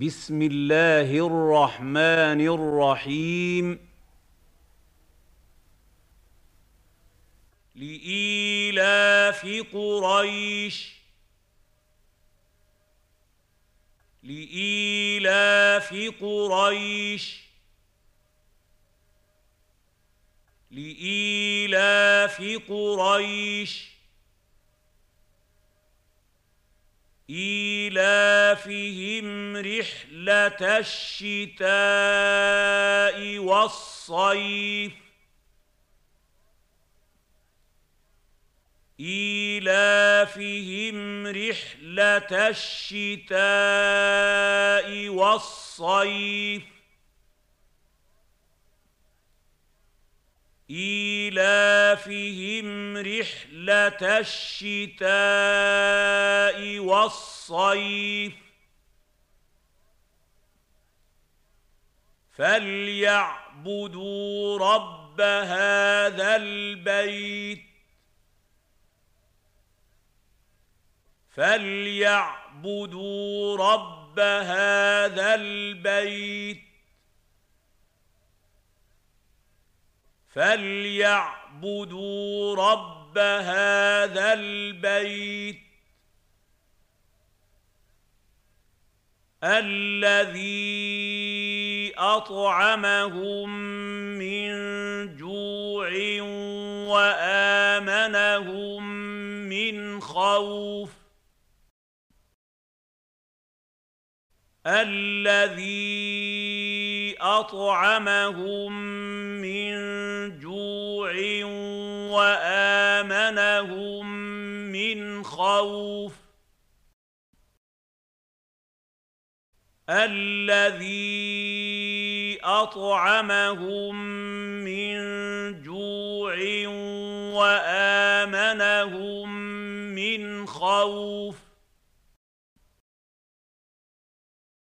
بسم الله الرحمن الرحيم. لإيلاف قريش. لإيلاف قريش. لإيلاف قريش. إيلافهم رحلة الشتاء والصيف. إيلافهم رحلة الشتاء والصيف. إيلافهم رحلة الشتاء والصيف. فليعبدوا رب هذا البيت فليعبدوا رب هذا البيت فليعبدوا رب هذا البيت الذي اطعمهم من جوع وآمنهم من خوف. الذي أطعمهم من جوع وآمنهم من خوف. الذي أطعمهم من جوع وآمنهم من خوف